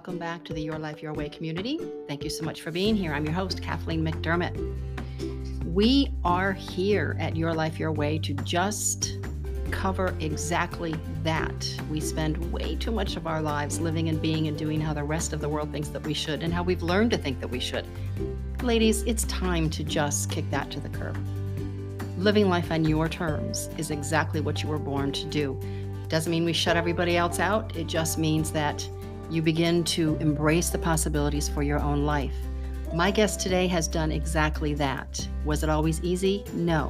welcome back to the Your Life Your Way community. Thank you so much for being here. I'm your host, Kathleen McDermott. We are here at Your Life Your Way to just cover exactly that. We spend way too much of our lives living and being and doing how the rest of the world thinks that we should and how we've learned to think that we should. Ladies, it's time to just kick that to the curb. Living life on your terms is exactly what you were born to do. Doesn't mean we shut everybody else out, it just means that you begin to embrace the possibilities for your own life. My guest today has done exactly that. Was it always easy? No.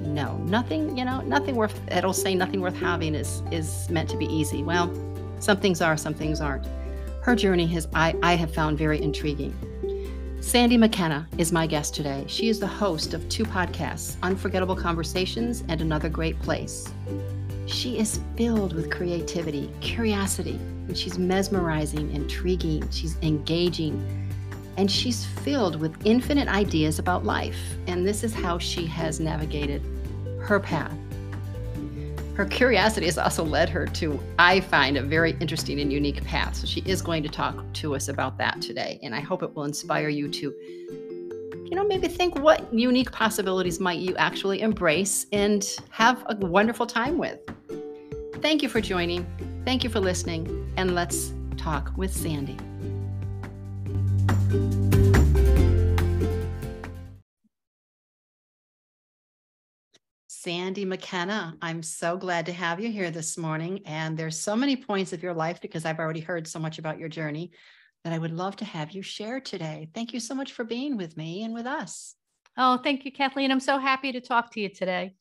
No. Nothing, you know, nothing worth it'll say nothing worth having is is meant to be easy. Well, some things are, some things aren't. Her journey has I, I have found very intriguing. Sandi McKenna is my guest today. She is the host of two podcasts, Unforgettable Conversations and Another Great Place. She is filled with creativity, curiosity, and she's mesmerizing, intriguing, she's engaging, and she's filled with infinite ideas about life. And this is how she has navigated her path. Her curiosity has also led her to, I find, a very interesting and unique path. So she is going to talk to us about that today. And I hope it will inspire you to, you know, maybe think what unique possibilities might you actually embrace and have a wonderful time with. Thank you for joining. Thank you for listening. And let's talk with Sandi. Sandi McKenna, I'm so glad to have you here this morning. And there's so many points of your life because I've already heard so much about your journey that I would love to have you share today. Thank you so much for being with me and with us. Oh, thank you, Kathleen. I'm so happy to talk to you today.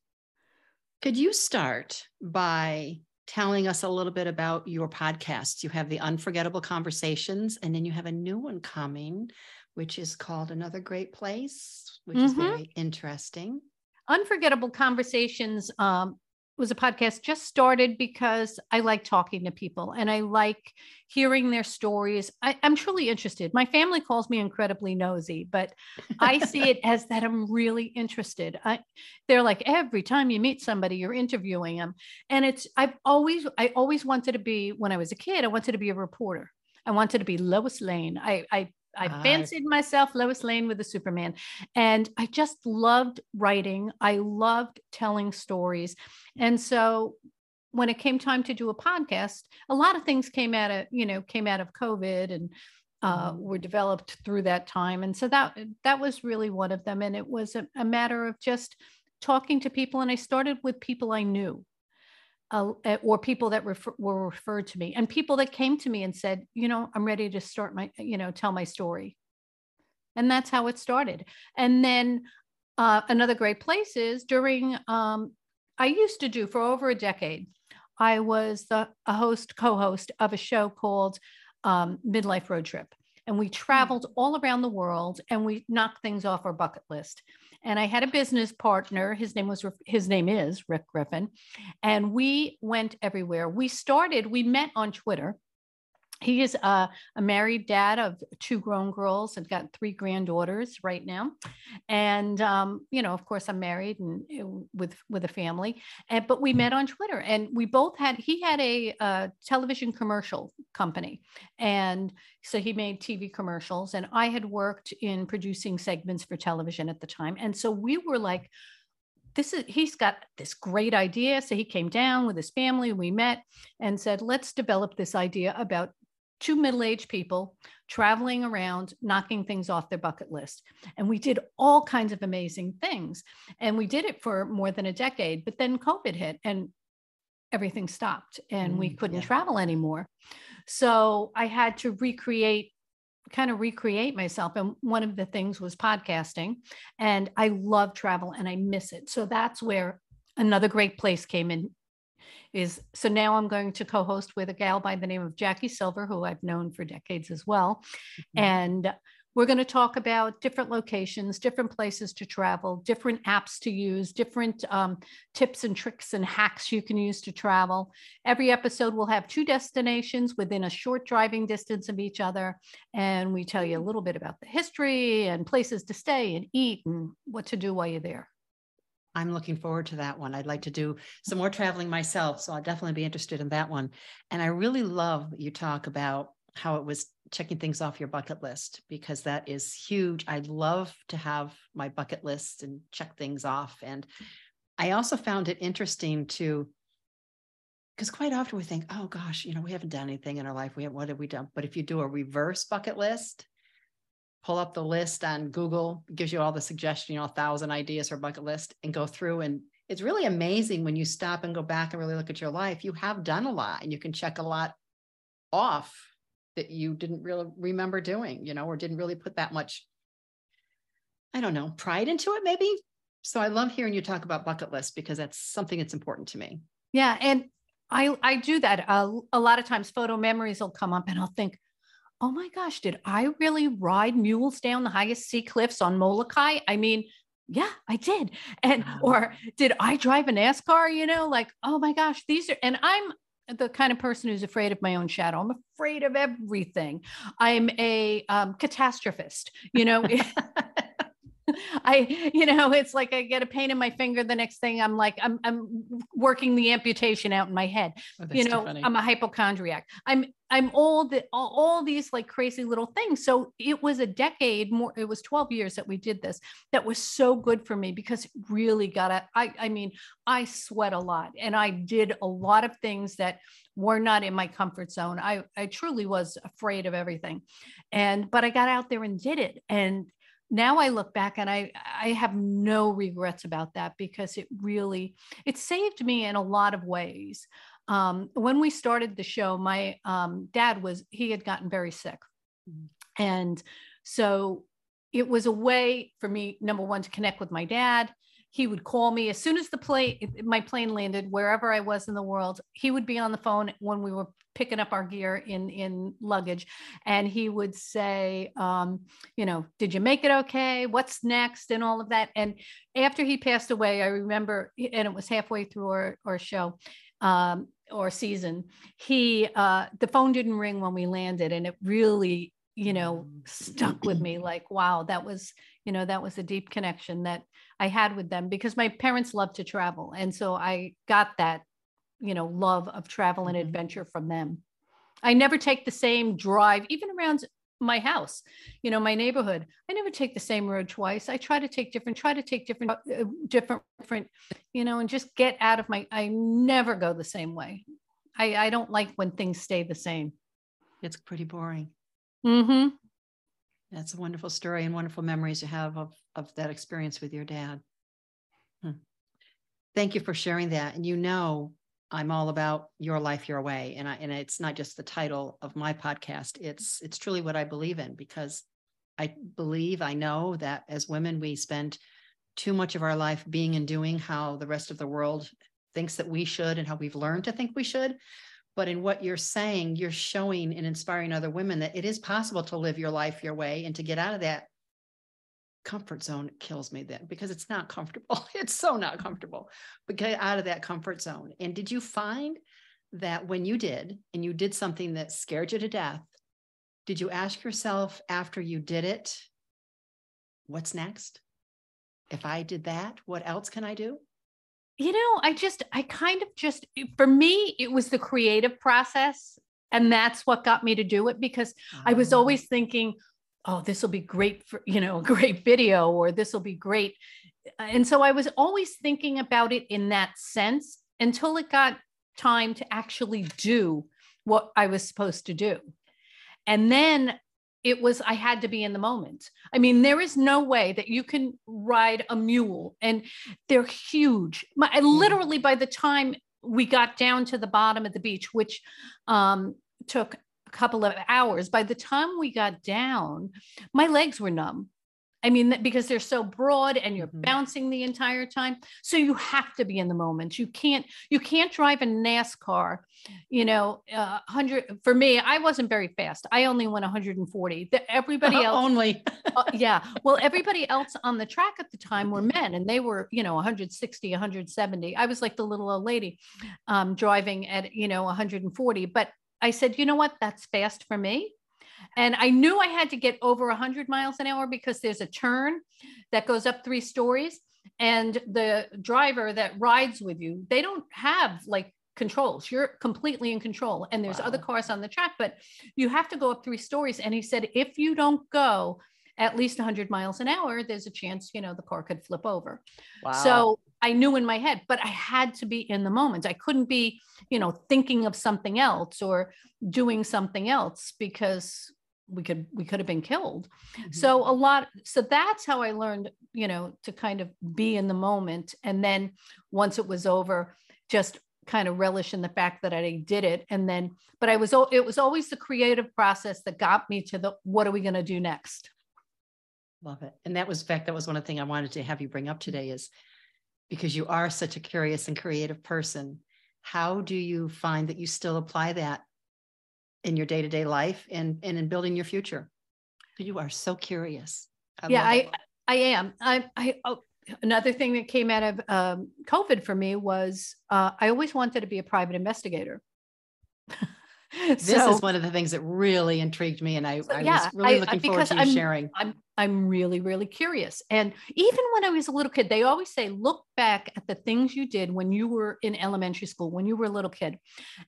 Could you start by telling us a little bit about your podcast? You have the Unforgettable Conversations, and then you have a new one coming, which is called Another Great Place, which mm-hmm. is very interesting. Unforgettable Conversations um, was a podcast just started because I like talking to people and I like hearing their stories. I, am truly interested. My family calls me incredibly nosy, but I see it as that I'm really interested. I, they're like every time you meet somebody, you're interviewing them, and it's I've always I always wanted to be when I was a kid. I wanted to be a reporter. I wanted to be Lois Lane. I, I I fancied myself Lois Lane with the Superman. And I just loved writing. I loved telling stories. And so when it came time to do a podcast, a lot of things came out of, you know, came out of COVID and uh, mm-hmm. were developed through that time. And so that that was really one of them. And it was a, a matter of just talking to people. And I started with people I knew uh, or people that refer, were referred to me and people that came to me and said, you know, I'm ready to start my, you know, tell my story. And that's how it started. And then uh, another great place is during, um, I used to do for over a decade, I was the a host, co host of a show called um, Midlife Road Trip. And we hmm. traveled all around the world and we knocked things off our bucket list and I had a business partner. His name was his name is Rick Griffin, and we went everywhere. We started. We met on Twitter. He is a, a married dad of two grown girls and got three granddaughters right now, and um, you know, of course, I'm married and with with a family. And but we met mm-hmm. on Twitter, and we both had. He had a, a television commercial company, and so he made TV commercials, and I had worked in producing segments for television at the time, and so we were like this is he's got this great idea so he came down with his family we met and said let's develop this idea about two middle-aged people traveling around knocking things off their bucket list. And we did all kinds of amazing things. And we did it for more than a decade but then covid hit and everything stopped and mm, we couldn't yeah. travel anymore. So i had to recreate kind of recreate myself. And one of the things was podcasting. And i love travel and i miss it. So that's where another great place came in is so now I'm going to co-host with a gal by the name of Jackie Silver, who I've known for decades as well. Mm-hmm. And we're going to talk about different locations, different places to travel, different apps to use, different um, tips and tricks and hacks you can use to travel. Every episode will have two destinations within a short driving distance of each other. And we tell you a little bit about the history and places to stay and eat and what to do while you're there. I'm looking forward to that one. I'd like to do some more traveling myself, so I'll definitely be interested in that one. And I really love you talk about how it was checking things off your bucket list because that is huge. I love to have my bucket list and check things off. And I also found it interesting to because quite often we think, oh gosh, you know, we haven't done anything in our life. We have what have we done? But if you do a reverse bucket list, pull up the list on Google, gives you all the suggestion, you know, a thousand ideas for bucket list, and go through. And it's really amazing when you stop and go back and really look at your life. You have done a lot and you can check a lot off that you didn't really remember doing, you know, or didn't really put that much, I don't know, pride into it, maybe. So I love hearing you talk about bucket lists because that's something that's important to me. Yeah. And I, I do that. Uh, a lot of times photo memories will come up and I'll think, oh my gosh, did I really ride mules down the highest sea cliffs on Molokai? I mean, yeah, I did. And, wow. or did I drive a NASCAR? You know, like, oh my gosh, these are, and I'm the kind of person who's afraid of my own shadow. I'm afraid of everything. I'm a um, catastrophist, you know. I, you know, it's like I get a pain in my finger. The next thing I'm like, I'm, I'm working the amputation out in my head. Oh, you know, I'm a hypochondriac. I'm, I'm all the, all, all these like crazy little things. So it was a decade more. It was 12 years that we did this. That was so good for me because it really got a, I, I mean, I sweat a lot and I did a lot of things that were not in my comfort zone. I, I truly was afraid of everything. And, but I got out there and did it. And now I look back and I I have no regrets about that because it really it saved me in a lot of ways. Um, when we started the show, my um, dad was he had gotten very sick, mm-hmm. and so it was a way for me number one to connect with my dad he would call me as soon as the plane my plane landed wherever i was in the world he would be on the phone when we were picking up our gear in in luggage. And he would say um, you know did you make it okay? What's next? and all of that. And after he passed away i remember and it was halfway through our, our show um, or season he uh, the phone didn't ring when we landed. And it really you know stuck with me like wow that was you know that was a deep connection that i had with them because my parents loved to travel. And so i got that you know love of travel and mm-hmm. adventure from them i never take the same drive even around my house you know my neighborhood i never take the same road twice i try to take different try to take different uh, different different you know and just get out of my i never go the same way i i don't like when things stay the same it's pretty boring mm-hmm that's a wonderful story and wonderful memories you have of, of that experience with your dad. Hmm. Thank you for sharing that. And you know, I'm all about your life your way. And I, and it's not just the title of my podcast. It's, it's truly what I believe in because I believe, I know that as women, we spend too much of our life being and doing how the rest of the world thinks that we should and how we've learned to think we should but in what you're saying you're showing and inspiring other women that it is possible to live your life your way and to get out of that comfort zone kills me then because it's not comfortable it's so not comfortable but get out of that comfort zone and did you find that when you did and you did something that scared you to death did you ask yourself after you did it what's next if i did that what else can i do you know, I just, I kind of just, for me, it was the creative process. And that's what got me to do it because oh. I was ah. always thinking, oh, this will be great for, you know, a great video or this will be great. And so I was always thinking about it in that sense until it got time to actually do what I was supposed to do. And then it was i had to be in the moment i mean there is no way that you can ride a mule and they're huge My, I literally by the time we got down to the bottom of the beach which um, took couple of hours by the time we got down my legs were numb I mean, because they're so broad and you're mm-hmm. bouncing the entire time. So you have to be in the moment. You can't, you can't drive a NASCAR, you know, uh, 100 for me, I wasn't very fast. I only went 140. The, everybody else only. uh, yeah. Well, everybody else on the track at the time were men and they were, you know, 160, 170. I was like the little old lady um, driving at, you know, 140. But I said, you know what? That's fast for me. And I knew I had to get over 100 miles an hour because there's a turn that goes up three stories. And the driver that rides with you, they don't have like controls. You're completely in control. And there's wow. other cars on the track, but you have to go up three stories. And he said, if you don't go at least 100 miles an hour, there's a chance, you know, the car could flip over. Wow. So I knew in my head, but I had to be in the moment. I couldn't be, you know, thinking of something else or doing something else because we could we could have been killed mm-hmm. so a lot so that's how i learned you know to kind of be in the moment and then once it was over just kind of relish in the fact that i did it and then but i was it was always the creative process that got me to the what are we going to do next love it. And that was in fact that was one of the things i wanted to have you bring up today is because you are such a curious and creative person how do you find that you still apply that in your day-to-day life and and in building your future? You are so curious. I yeah i i am. I i oh, another thing that came out of um, covid for me was uh, i always wanted to be a private investigator this so, is one of the things that really intrigued me and i, I yeah, was really looking I, forward to you I'm, sharing i'm i'm really really curious and even when i was a little kid they always say look back at the things you did when you were in elementary school when you were a little kid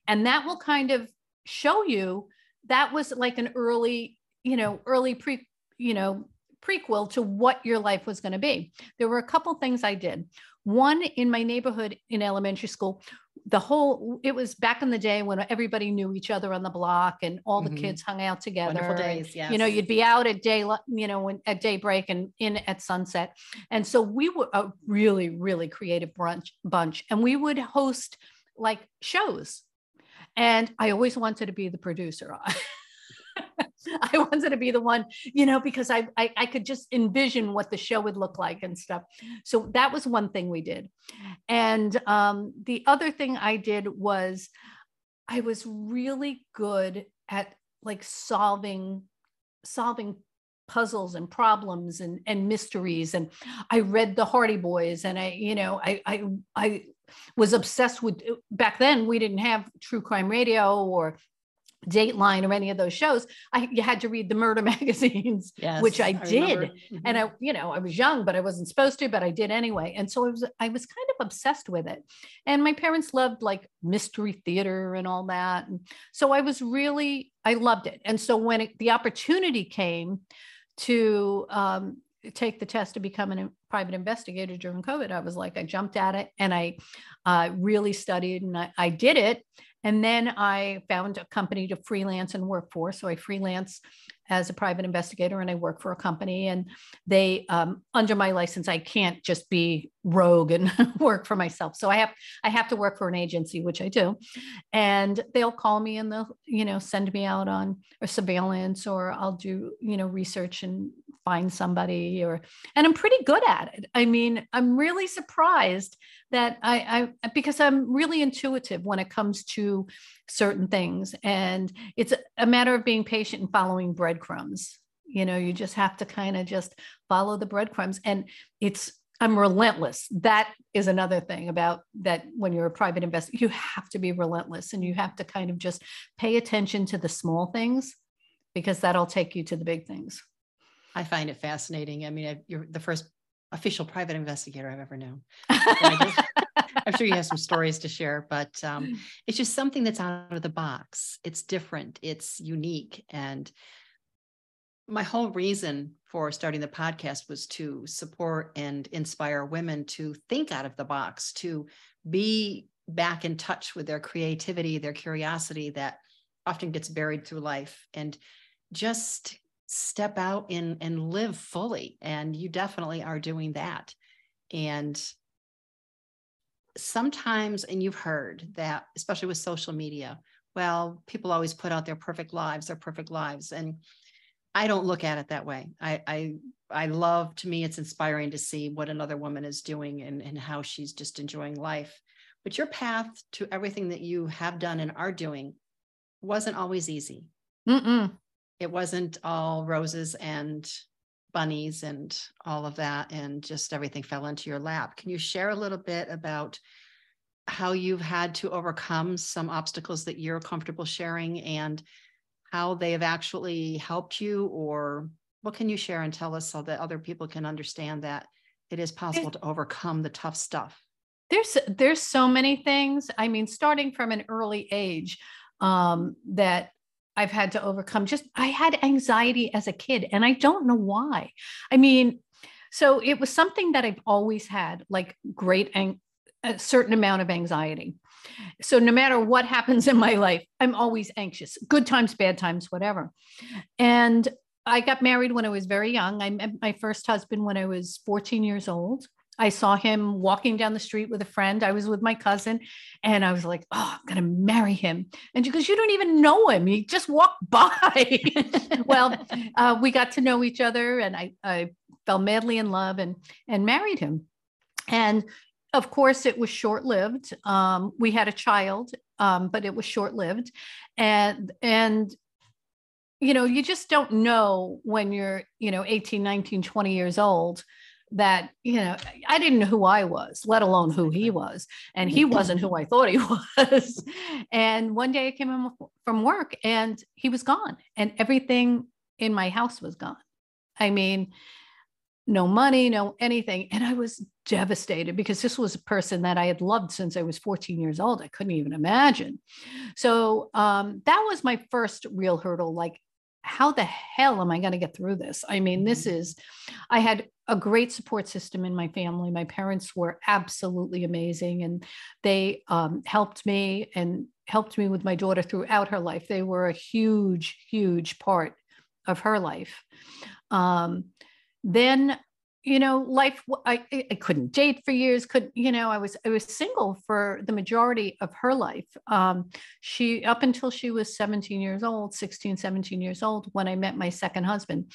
and that will kind of show you that was like an early, you know, early pre, you know, prequel to what your life was going to be. There were a couple things I did. One in my neighborhood in elementary school, the whole it was back in the day when everybody knew each other on the block and all the mm-hmm. kids hung out together. Wonderful days, yes. You know, you'd be out at day, you know, when, at daybreak and in at sunset. And so we were a really, really creative brunch bunch, and we would host like shows and I always wanted to be the producer. I wanted to be the one, you know, because I, I, I could just envision what the show would look like and stuff. So that was one thing we did. And um, the other thing I did was I was really good at like solving solving puzzles and problems and and mysteries and i read the hardy boys and i you know i i i was obsessed with back then we didn't have true crime radio or Dateline or any of those shows, I you had to read the murder magazines, yes, which I, I did. Mm-hmm. And I, you know, I was young, but I wasn't supposed to, but I did anyway. And so I was I was kind of obsessed with it. And my parents loved like mystery theater and all that. And so I was really, I loved it. And so when it, the opportunity came to um, take the test to become a private investigator during COVID, I was like, I jumped at it and I uh, really studied and I, I, did it. And then I found a company to freelance and work for. So I freelance as a private investigator and I work for a company. And they, um, under my license, I can't just be rogue and work for myself. So I have I have to work for an agency, which I do. And they'll call me and they'll, you know, send me out on a surveillance or I'll do, you know, research and find somebody or and I'm pretty good at it. I mean, I'm really surprised that I, I because I'm really intuitive when it comes to certain things. And it's a matter of being patient and following breadcrumbs. You know, you just have to kind of just follow the breadcrumbs. And it's I'm relentless. That is another thing about that when you're a private investor, you have to be relentless and you have to kind of just pay attention to the small things because that'll take you to the big things. I find it fascinating. I mean, you're the first official private investigator I've ever known. I'm sure you have some stories to share, but um, it's just something that's out of the box. It's different, it's unique. And my whole reason for starting the podcast was to support and inspire women to think out of the box, to be back in touch with their creativity, their curiosity that often gets buried through life, and just step out and and live fully and you definitely are doing that. And sometimes and you've heard that especially with social media well people always put out their perfect lives their perfect lives and i don't look at it that way. I i i love to me it's inspiring to see what another woman is doing and and how she's just enjoying life. But your path to everything that you have done and are doing wasn't always easy. Mm-mm it wasn't all roses and bunnies and all of that and just everything fell into your lap. Can you share a little bit about how you've had to overcome some obstacles that you're comfortable sharing and how they have actually helped you? Or what can you share and tell us so that other people can understand that it is possible to overcome the tough stuff? There's there's so many things. I mean starting from an early age um, that i've had to overcome just i had anxiety as a kid and i don't know why. I mean so it was something that i've always had like great ang- a certain amount of anxiety. So no matter what happens in my life i'm always anxious good times bad times whatever. And i got married when i was very young. I met my first husband when i was 14 years old I saw him walking down the street with a friend. I was with my cousin and I was like, oh, I'm going to marry him. And she goes, You don't even know him. He just walked by. well, uh, we got to know each other and I, I fell madly in love and, and married him. And of course, it was short lived. Um, we had a child, um, but it was short lived. And, and, you know, you just don't know when you're, you know, 18, 19, 20 years old that you know i didn't know who i was let alone who he was. And he wasn't who i thought he was. And one day i came home from work and he was gone and everything in my house was gone. I mean no money no anything. And i was devastated because this was a person that i had loved since i was 14 years old. I couldn't even imagine. So um, that was my first real hurdle like how the hell am I going to get through this? I mean, this mm-hmm. is, I had a great support system in my family. My parents were absolutely amazing and they um, helped me and helped me with my daughter throughout her life. They were a huge, huge part of her life. Um, then you know life I, I couldn't date for years could you know i was i was single for the majority of her life. Um, she up until she was 17 years old 16 17 years old when i met my second husband.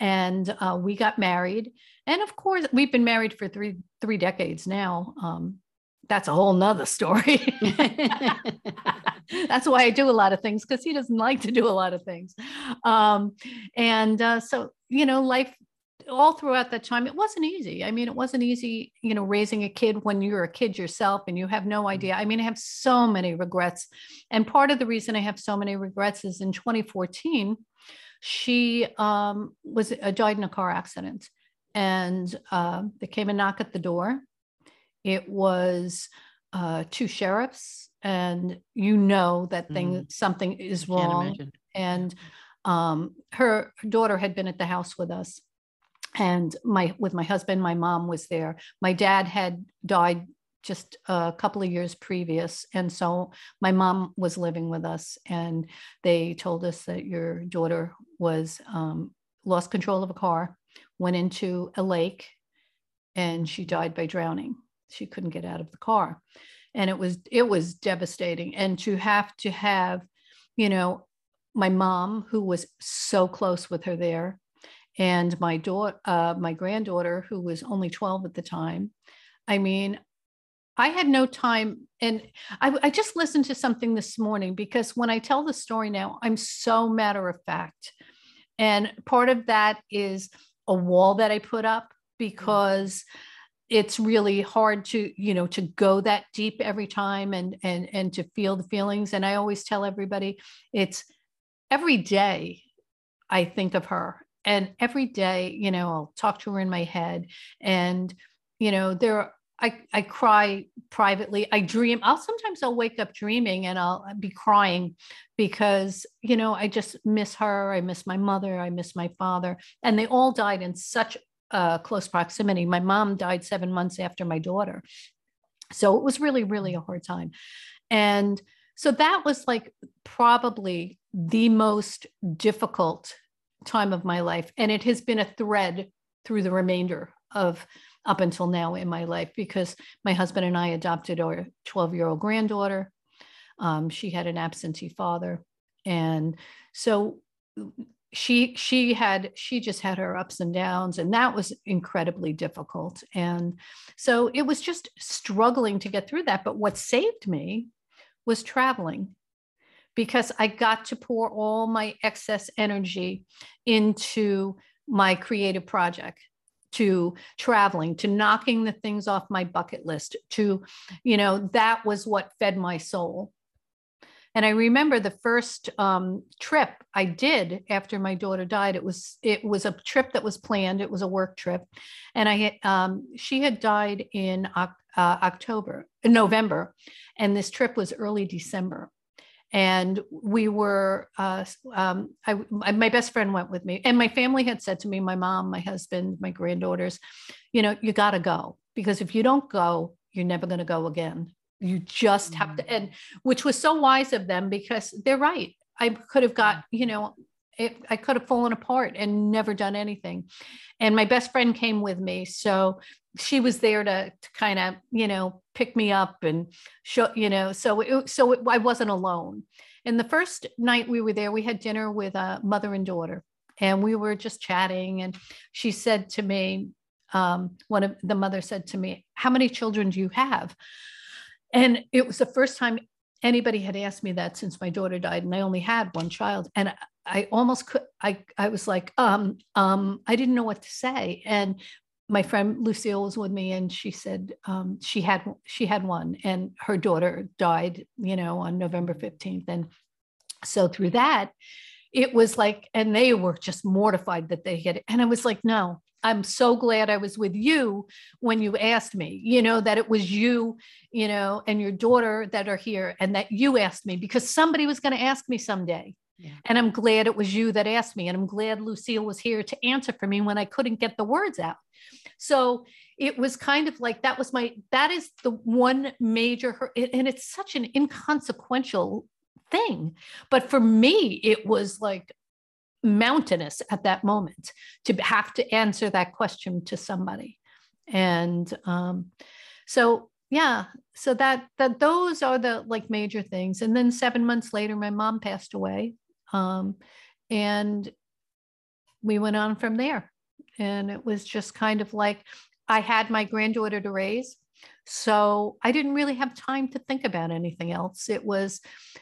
And uh, we got married. And of course we've been married for three three decades now. Um, that's a whole nother story. That's why i do a lot of things because he doesn't like to do a lot of things. Um, and uh, so you know life all throughout that time it wasn't easy. I mean it wasn't easy you know raising a kid when you're a kid yourself and you have no mm-hmm. idea. I mean i have so many regrets. And part of the reason i have so many regrets is in 2014 she um, was uh, died in a car accident. And uh, they came and knock at the door. It was uh, two sheriffs. And you know that thing mm. something is wrong. and um, her daughter had been at the house with us and my with my husband my mom was there. My dad had died just a couple of years previous and so my mom was living with us and they told us that your daughter was um, lost control of a car went into a lake and she died by drowning. She couldn't get out of the car. And it was it was devastating. And to have to have you know my mom who was so close with her there and my daughter, uh, my granddaughter, who was only 12 at the time. I mean, I had no time. And I, I, just listened to something this morning because when I tell the story now, I'm so matter of fact. And part of that is a wall that I put up because it's really hard to you know to go that deep every time and and and to feel the feelings and i always tell everybody it's every day i think of her and every day you know i'll talk to her in my head and you know there I, I cry privately. I dream. I'll sometimes I'll wake up dreaming and I'll be crying because, you know, I just miss her. I miss my mother. I miss my father. And they all died in such uh, close proximity. My mom died seven months after my daughter. So it was really, really a hard time. And so that was like probably the most difficult time of my life. And it has been a thread through the remainder of up until now in my life because my husband and I adopted our 12 year old granddaughter. Um, she had an absentee father. And so she she had she just had her ups and downs and that was incredibly difficult and so it was just struggling to get through that but what saved me was traveling because I got to pour all my excess energy into my creative project to traveling to knocking the things off my bucket list to you know that was what fed my soul and i remember the first um, trip i did after my daughter died it was it was a trip that was planned it was a work trip and i um, she had died in uh, October, November, and this trip was early December. And we were, uh, um, I, my best friend went with me, and my family had said to me, my mom, my husband, my granddaughters, you know, you got to go because if you don't go, you're never going to go again. You just have to, and which was so wise of them because they're right. I could have got, you know, it, I could have fallen apart and never done anything. And my best friend came with me. So she was there to, to kind of, you know, pick me up and show, you know, so it, so it, I wasn't alone. And the first night we were there, we had dinner with a mother and daughter, and we were just chatting. And she said to me, um, one of the mother said to me, "How many children do you have?" And it was the first time anybody had asked me that since my daughter died, and I only had one child. And I almost could, I, I was like, um, um, I didn't know what to say. And my friend Lucille was with me and she said um, she had she had one and her daughter died you know on November 15th and so through that it was like and they were just mortified that they had and I was like no I'm so glad I was with you when you asked me, you know, that it was you, you know, and your daughter that are here and that you asked me because somebody was going to ask me someday. Yeah. And I'm glad it was you that asked me. And I'm glad Lucille was here to answer for me when I couldn't get the words out. So it was kind of like that was my, that is the one major, and it's such an inconsequential thing. But for me, it was like mountainous at that moment to have to answer that question to somebody. And um, so yeah so that that those are the like major things and then seven months later my mom passed away um, and we went on from there. And it was just kind of like I had my granddaughter to raise. So I didn't really have time to think about anything else. It was,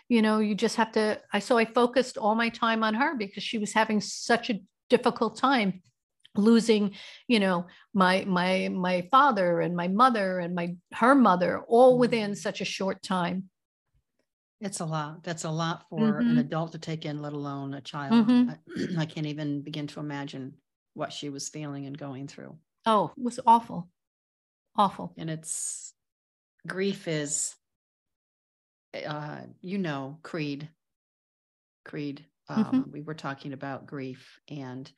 you know, you just have to. I so I focused all my time on her because she was having such a difficult time losing you know my my my father and my mother and my her mother all within mm-hmm. such a short time it's a lot. That's a lot for mm-hmm. an adult to take in, let alone a child. Mm-hmm. I, I, can't even begin to imagine what she was feeling and going through. Oh, it was awful. Awful. And it's grief is, uh, you know, Creed. Creed. Um, mm-hmm. We were talking about grief, and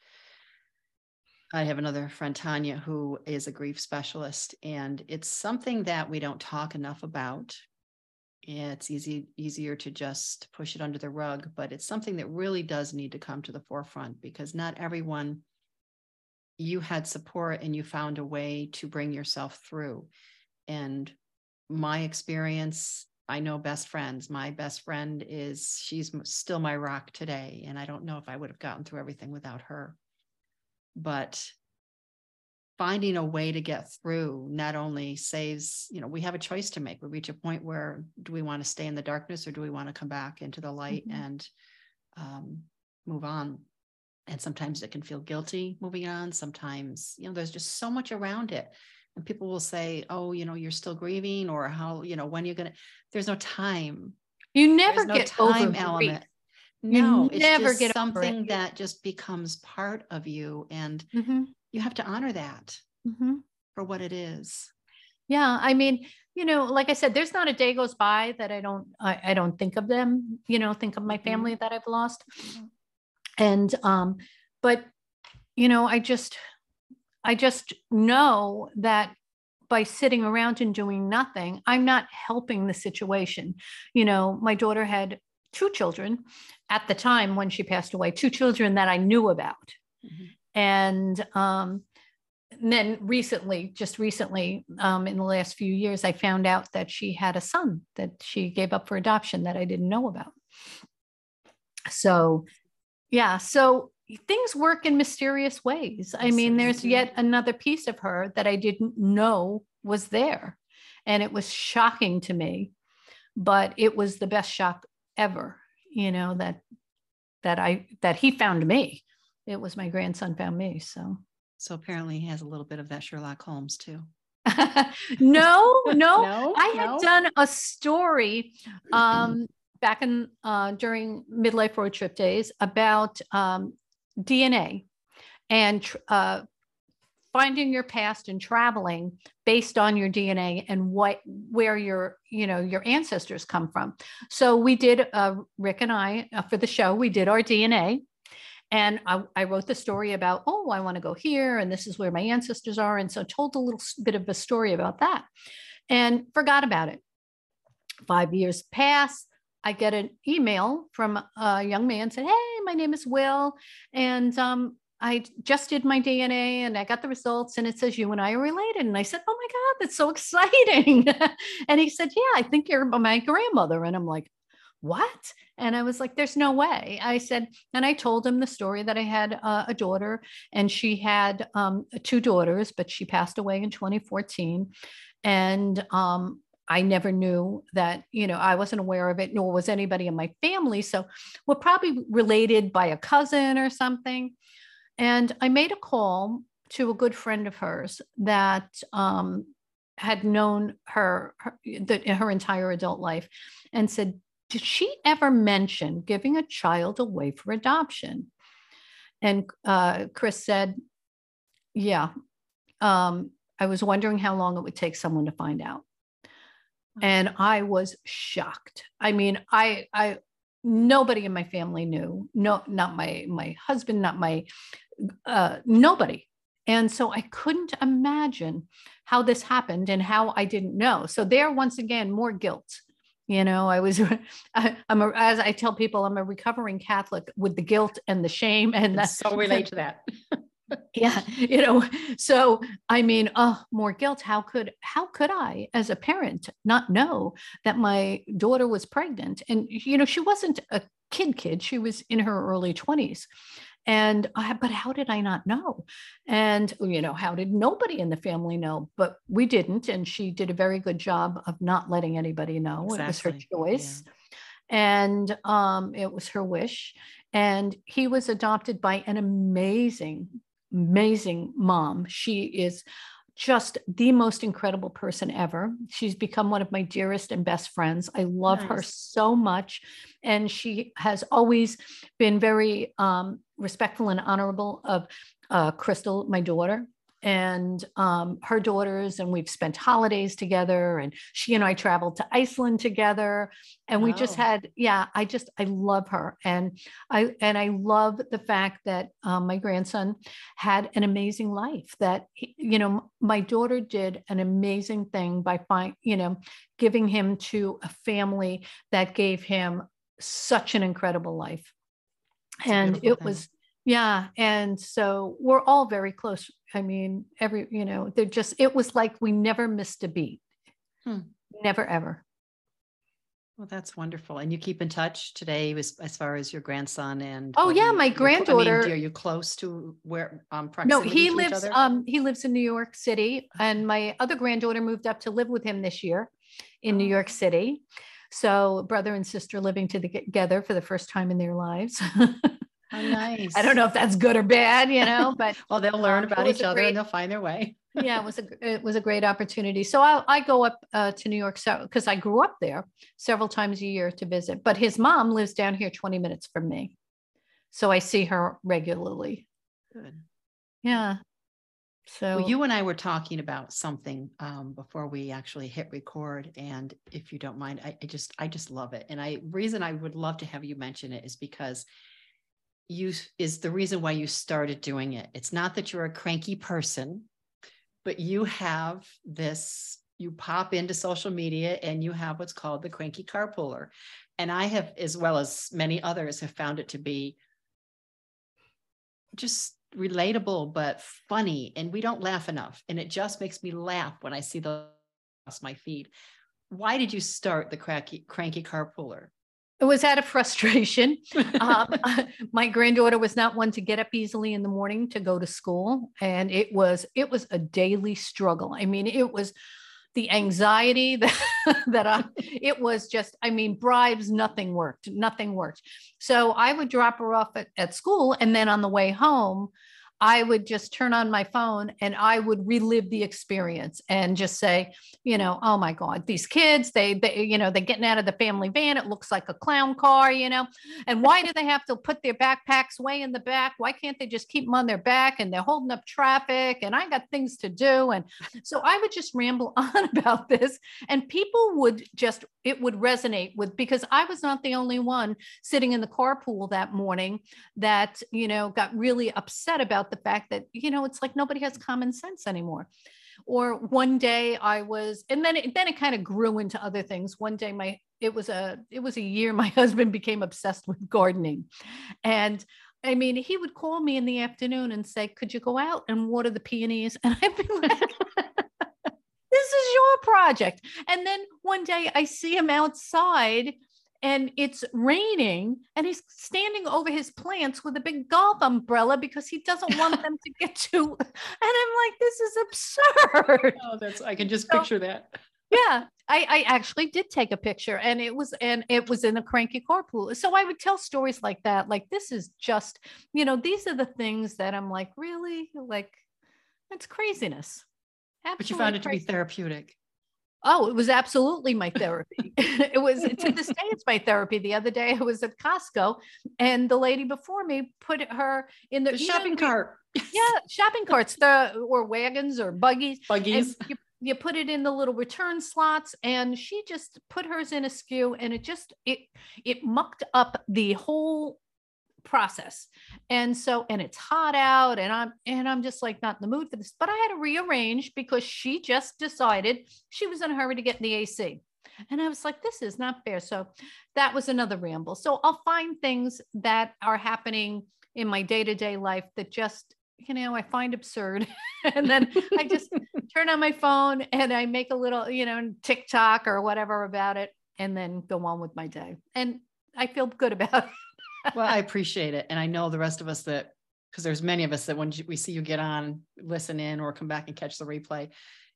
I have another friend, Tanya, who is a grief specialist, and it's something that we don't talk enough about it's easy easier to just push it under the rug, but it's something that really does need to come to the forefront because not everyone you had support and you found a way to bring yourself through. And my experience, I know best friends. My best friend is she's still my rock today and I don't know if I would have gotten through everything without her. But finding a way to get through not only saves you know we have a choice to make we reach a point where do we want to stay in the darkness or do we want to come back into the light mm-hmm. and um, move on and sometimes it can feel guilty moving on sometimes you know there's just so much around it and people will say oh you know you're still grieving or how you know when you're gonna there's no time you never no get time over element grief. no you never get something that just becomes part of you and mm-hmm you have to honor that mm-hmm. for what it is yeah i mean you know like i said there's not a day goes by that i don't i, I don't think of them you know think of my mm-hmm. family mm-hmm. that i've lost and um but you know i just i just know that by sitting around and doing nothing i'm not helping the situation you know my daughter had two children at the time when she passed away two children that i knew about mm-hmm. And um, then recently, just recently, um, in the last few years, I found out that she had a son that she gave up for adoption that I didn't know about. So, yeah, so things work in mysterious ways. I mean, there's yet another piece of her that I didn't know was there. And it was shocking to me, but it was the best shock ever, you know, that that I that he found me it was my grandson found me. So so apparently he has a little bit of that Sherlock Holmes too. no, no, no, I had no. done a story um, back in uh, during midlife road trip days about um, DNA and uh, finding your past and traveling based on your DNA and what where your you know your ancestors come from. So we did uh, Rick and I uh, for the show we did our DNA. And I, I wrote the story about, oh, I want to go here, and this is where my ancestors are. And so told a little bit of a story about that and forgot about it. Five years pass. I get an email from a young man said, Hey, my name is Will. And um, I just did my DNA and I got the results and it says you and I are related. And I said, Oh my God, that's so exciting. and he said, Yeah, I think you're my grandmother. And I'm like, What? And I was like, There's no way. I said, and I told him the story that I had uh, a daughter and she had um, two daughters, but she passed away in 2014. And um, I never knew that, you know, I wasn't aware of it, nor was anybody in my family. So we're probably related by a cousin or something. And I made a call to a good friend of hers that um, had known her her, the, her entire adult life and said, Did she ever mention giving a child away for adoption? And uh, Chris said, Yeah. Um, I was wondering how long it would take someone to find out and i was shocked. I mean i i nobody in my family knew no not my my husband not my uh nobody. And so i couldn't imagine how this happened and how i didn't know. So there once again more guilt. You know i was I, am a, as i tell people i'm a recovering catholic with the guilt and the shame and that's so relate to that yeah you know so i mean oh more guilt. How could how could i as a parent not know that my daughter was pregnant? And you know she wasn't a kid kid she was in her early 20s and I, but how did i not know? And you know how did nobody in the family know? But we didn't and she did a very good job of not letting anybody know. Exactly. it was her choice. yeah. and um, it was her wish. And he was adopted by an amazing amazing mom. She is just the most incredible person ever. She's become one of my dearest and best friends. I love nice. her so much. And she has always been very um, respectful and honorable of uh, Crystal, my daughter and um, her daughters, and we've spent holidays together. And she and I traveled to Iceland together, and we just had, yeah, I just I love her, and I and I love the fact that um, my grandson had an amazing life. That you know, my daughter did an amazing thing by find, you know, giving him to a family that gave him such an incredible life. and it thing. was yeah. And so we're all very close. I mean, every, you know, they're just, it was like we never missed a beat. Hmm. Never, ever. Well, that's wonderful. And you keep in touch today as, as far as your grandson and Oh yeah, my granddaughter. I mean, are you close to where um No, he lives um he lives in New York City and my other granddaughter moved up to live with him this year in. New York oh. City. So brother and sister living together for the first time in their lives. How nice. I don't know if that's good or bad, you know, but well, they'll learn um, about each other great, and they'll find their way. yeah, it was a it was a great opportunity. So I, I go up uh, to New York so because I grew up there several times a year to visit. But his mom lives down here 20 minutes from me, so I see her regularly. Good. Yeah. So well, you and I were talking about something um, before we actually hit record, and if you don't mind, I, I just I just love it. And I reason I would love to have you mention it is because you is the reason why you started doing it. It's not that you're a cranky person, but you have this you pop into social media and you have what's called the cranky carpooler. And I have, as well as many others, have found it to be just relatable but funny. And we don't laugh enough. And it just makes me laugh when I see the across my feed. Why did you start the cranky, cranky carpooler? It was out of frustration. um, my granddaughter was not one to get up easily in the morning to go to school, and it was it was a daily struggle. I mean, it was the anxiety that that I it was just I mean bribes nothing worked nothing worked so I would drop her off at, at school and then on the way home I would just turn on my phone and I would relive the experience and just say, you know, oh my God, these kids, they, they, you know, they're getting out of the family van. It looks like a clown car, you know, and why do they have to put their backpacks way in the back? Why can't they just keep them on their back and they're holding up traffic and I got things to do. And so I would just ramble on about this and people would just, it would resonate with, because I was not the only one sitting in the carpool that morning that, you know, got really upset about the fact that, you know, it's like nobody has common sense anymore. Or one day I was, and then it, then it kind of grew into other things. One day my it was a it was a year my husband became obsessed with gardening, and I mean, he would call me in the afternoon and say, Could you go out and water the peonies? And I'd be like, This is your project. And then one day I see him outside and it's raining and he's standing over his plants with a big golf umbrella because he doesn't want them to get too and i'm like this is absurd. Oh that's i can just so, picture that. Yeah I, I actually did take a picture and it was and it was in a cranky carpool. So i would tell stories like that like this is just you know these are the things that i'm like really like it's craziness. Absolutely but you found it crazy. to be therapeutic Oh, it was absolutely my therapy. it was to this day, it's my therapy. The other day I was at Costco and the lady before me put her in the, the shopping know, cart. Yeah, shopping carts, the or wagons or buggies. Buggies. You, you put it in the little return slots and she just put hers in a skew, and it just it it mucked up the whole process. And so, and it's hot out and I'm, and I'm just like not in the mood for this, but I had to rearrange because she just decided she was in a hurry to get in the AC. And I was like, this is not fair. So that was another ramble. So I'll find things that are happening in my day to day life that just, you know, I find absurd. and then I just turn on my phone and I make a little, you know, TikTok or whatever about it and then go on with my day. And I feel good about it well, I appreciate it. And I know the rest of us that, because there's many of us that when we see you get on, listen in or come back and catch the replay.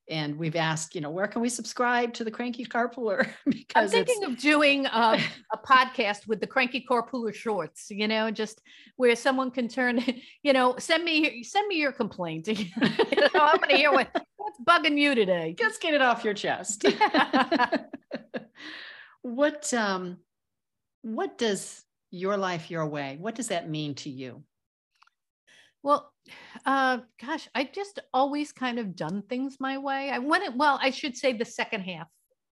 And we've asked, you know, where can we subscribe to the Cranky Carpooler? because I'm thinking of doing um, a podcast with the Cranky Carpooler shorts, you know, just where someone can turn, you know, send me send me your complaint. you know, I'm going to hear what what's bugging you today. Just get it off your chest. what um, what does your life your way what does that mean to you? Well uh gosh i just always kind of done things my way. I went well i should say the second half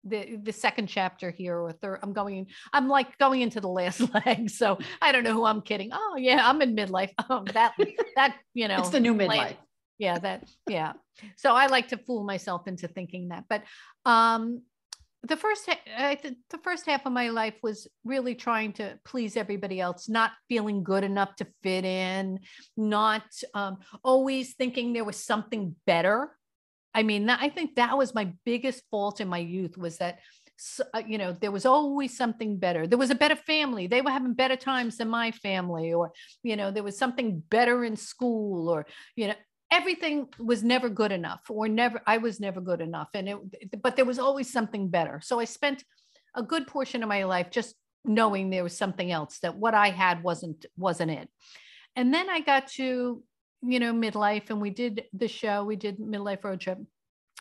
the the second chapter here or third i'm going i'm like going into the last leg so i don't know who i'm kidding. Oh yeah i'm in midlife. Oh that that you know it's the new midlife. Yeah that yeah. So i like to fool myself into thinking that but um the first I th- the first half of my life was really trying to please everybody else, not feeling good enough to fit in, not um, always thinking there was something better. I mean, I think that was my biggest fault in my youth was that uh, you know there was always something better there was a better family they were having better times than my family or you know there was something better in school or you know everything was never good enough or never i was never good enough and it but there was always something better. So i spent a good portion of my life just knowing there was something else that what i had wasn't wasn't it. And then i got to you know midlife and we did the show we did midlife road trip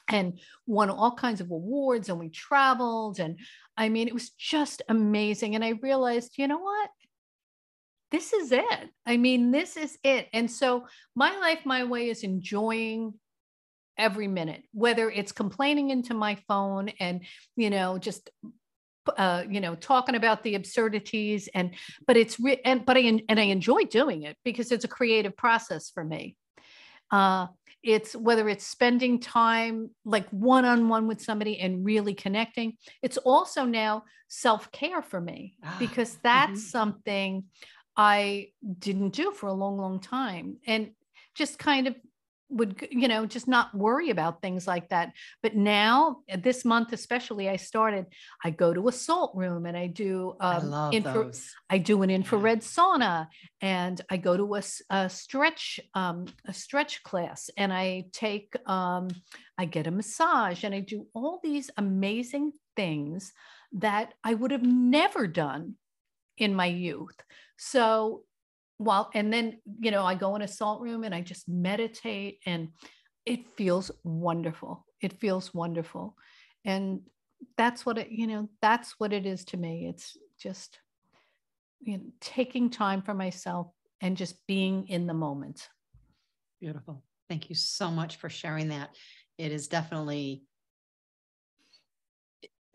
and won all kinds of awards and we traveled and i mean it was just amazing. And i realized you know what this is it. I mean, this is it. And so my life, my way is enjoying every minute, whether it's complaining into my phone and, you know, just uh, you know, talking about the absurdities and, but it's, re- and, but I, and I enjoy doing it because it's a creative process for me. Uh, it's whether it's spending time like one on one with somebody and really connecting. It's also now self care for me ah, because that's mm-hmm. something I didn't do for a long, long time. And just kind of would you know just not worry about things like that but now this month especially i started i go to a salt room and i do um, I, love infra- those. I do an infrared yeah. sauna and i go to a, a stretch um, a stretch class and i take um, i get a massage and i do all these amazing things that i would have never done in my youth. So while and then you know i go in a salt room and i just meditate and it feels wonderful. It feels wonderful. And that's what it you know that's what it is to me. It's just you know taking time for myself and just being in the moment. Beautiful. Thank you so much for sharing that. It is definitely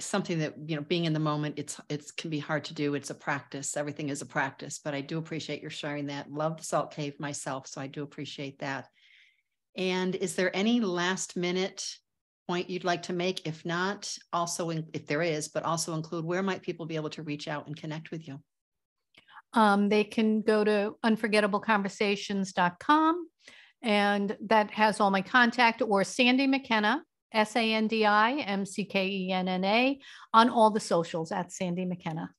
something that you know being in the moment it's it can be hard to do it's a practice everything is a practice but i do appreciate your sharing that love the salt cave myself so i do appreciate that. And is there any last minute point you'd like to make? If not also in, if there is but also include where might people be able to reach out and connect with you? Um, they can go to unforgettableconversations.com and that has all my contact or sandi mckenna S A N D I M C K E N N A on all the socials at Sandi McKenna.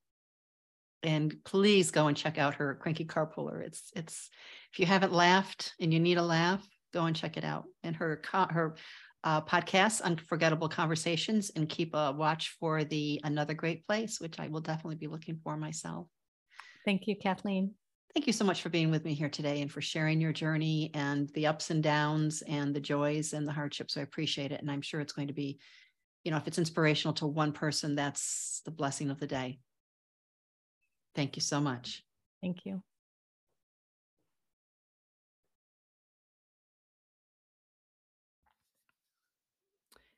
And please go and check out her cranky carpooler. It's it's if you haven't laughed and you need a laugh, go and check it out. And her her uh, podcast, Unforgettable Conversations, and keep a watch for the Another Great Place, which I will definitely be looking for myself. Thank you, Kathleen. Thank you so much for being with me here today and for sharing your journey and the ups and downs and the joys and the hardships. I appreciate it. And I'm sure it's going to be, you know, if it's inspirational to one person, that's the blessing of the day. Thank you so much. Thank you.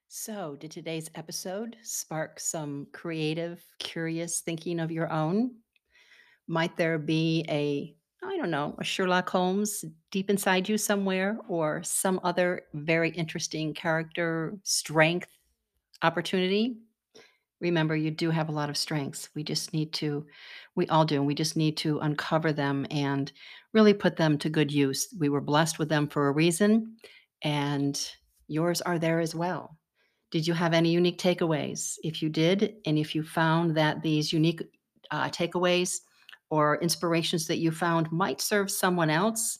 So, did today's episode spark some creative, curious thinking of your own? Might there be a, I don't know, a Sherlock Holmes deep inside you somewhere or some other very interesting character strength opportunity? Remember, you do have a lot of strengths. We just need to, we all do, and we just need to uncover them and really put them to good use. We were blessed with them for a reason, and yours are there as well. Did you have any unique takeaways? If you did, and if you found that these unique uh, takeaways or inspirations that you found might serve someone else,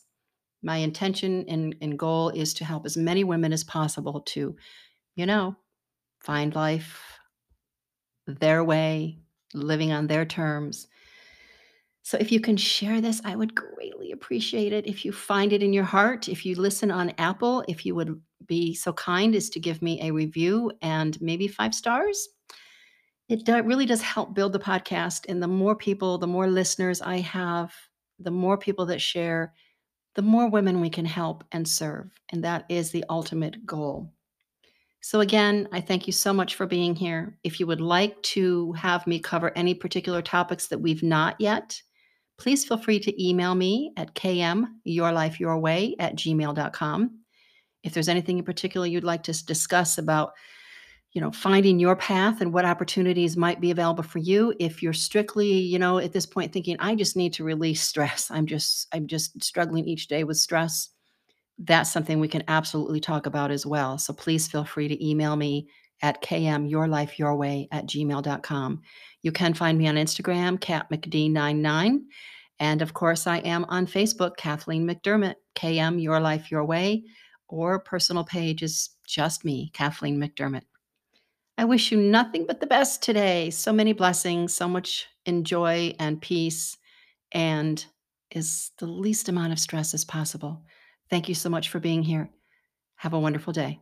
my intention and, and goal is to help as many women as possible to, you know, find life their way, living on their terms. So if you can share this, I would greatly appreciate it. If you find it in your heart, if you listen on Apple, if you would be so kind as to give me a review and maybe five stars, it really does help build the podcast. And the more people, the more listeners I have, the more people that share, the more women we can help and serve. And that is the ultimate goal. So, again, I thank you so much for being here. If you would like to have me cover any particular topics that we've not yet, please feel free to email me at kmyourlifeyourway at gmail.com. If there's anything in particular you'd like to discuss about you know finding your path and what opportunities might be available for you. If you're strictly you know at this point thinking i just need to release stress. I'm just i'm just struggling each day with stress that's something we can absolutely talk about as well. So please feel free to email me at kmyourlifeyourway at gmail.com you can find me on instagram katmcd99 and of course i am on facebook kathleen mcdermott km your life your way or personal page is just me kathleen mcdermott I wish you nothing but the best today. So many blessings, so much enjoy and peace, and is the least amount of stress as possible. Thank you so much for being here. Have a wonderful day.